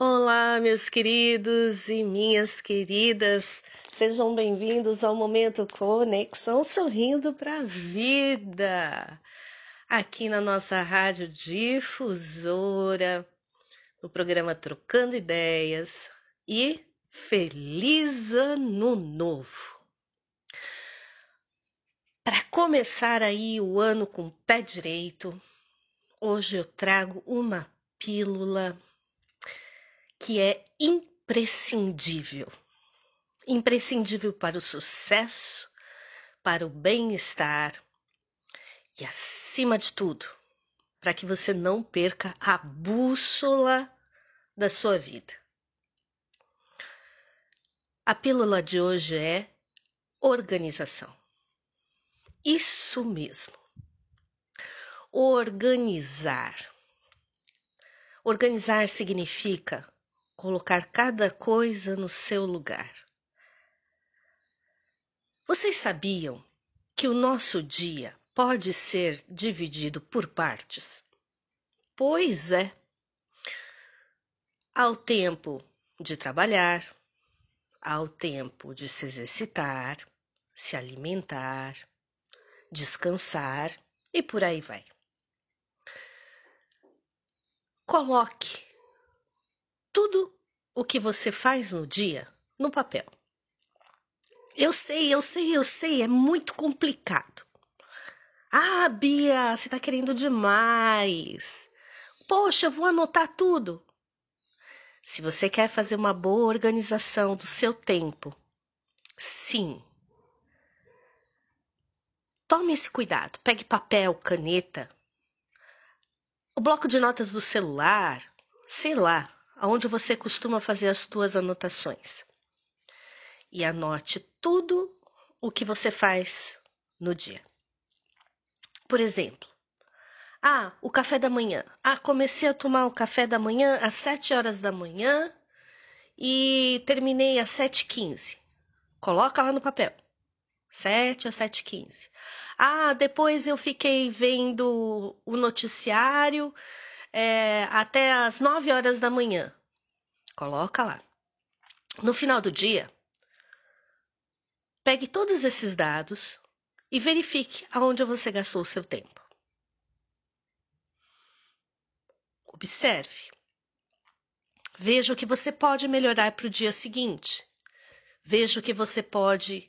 Olá, meus queridos e minhas queridas, sejam bem-vindos ao momento Conexão Sorrindo para a Vida, aqui na nossa rádio difusora, no programa Trocando Ideias e Feliz Ano Novo! Para começar aí o ano com o pé direito, hoje eu trago uma pílula que é imprescindível. Imprescindível para o sucesso, para o bem-estar e, acima de tudo, para que você não perca a bússola da sua vida. A pílula de hoje é organização. Isso mesmo. Organizar. Organizar significa colocar cada coisa no seu lugar. Vocês sabiam que o nosso dia pode ser dividido por partes? Pois é. Ao tempo de trabalhar, ao tempo de se exercitar, se alimentar, descansar e por aí vai. Coloque tudo o que você faz no dia no papel. Eu sei, eu sei, eu sei, é muito complicado. Ah, Bia, você está querendo demais. Poxa, eu vou anotar tudo. Se você quer fazer uma boa organização do seu tempo, sim. Tome esse cuidado. Pegue papel, caneta, o bloco de notas do celular, sei lá, aonde você costuma fazer as suas anotações. E anote tudo o que você faz no dia. Por exemplo, ah, o café da manhã. Ah, comecei a tomar o café da manhã às 7 horas da manhã e terminei às 7h15. Coloca lá no papel. 7 a 7h15. Ah, depois eu fiquei vendo o noticiário é, até as 9 horas da manhã. Coloca lá. No final do dia, pegue todos esses dados e verifique aonde você gastou o seu tempo. Observe. Veja o que você pode melhorar para o dia seguinte. Veja o que você pode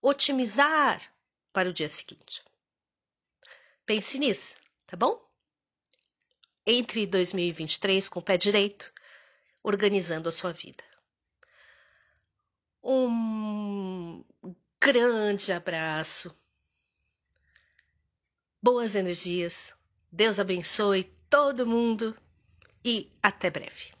otimizar para o dia seguinte. Pense nisso, tá bom? Entre 2023 com o pé direito, organizando a sua vida. Um grande abraço, boas energias, Deus abençoe todo mundo e até breve.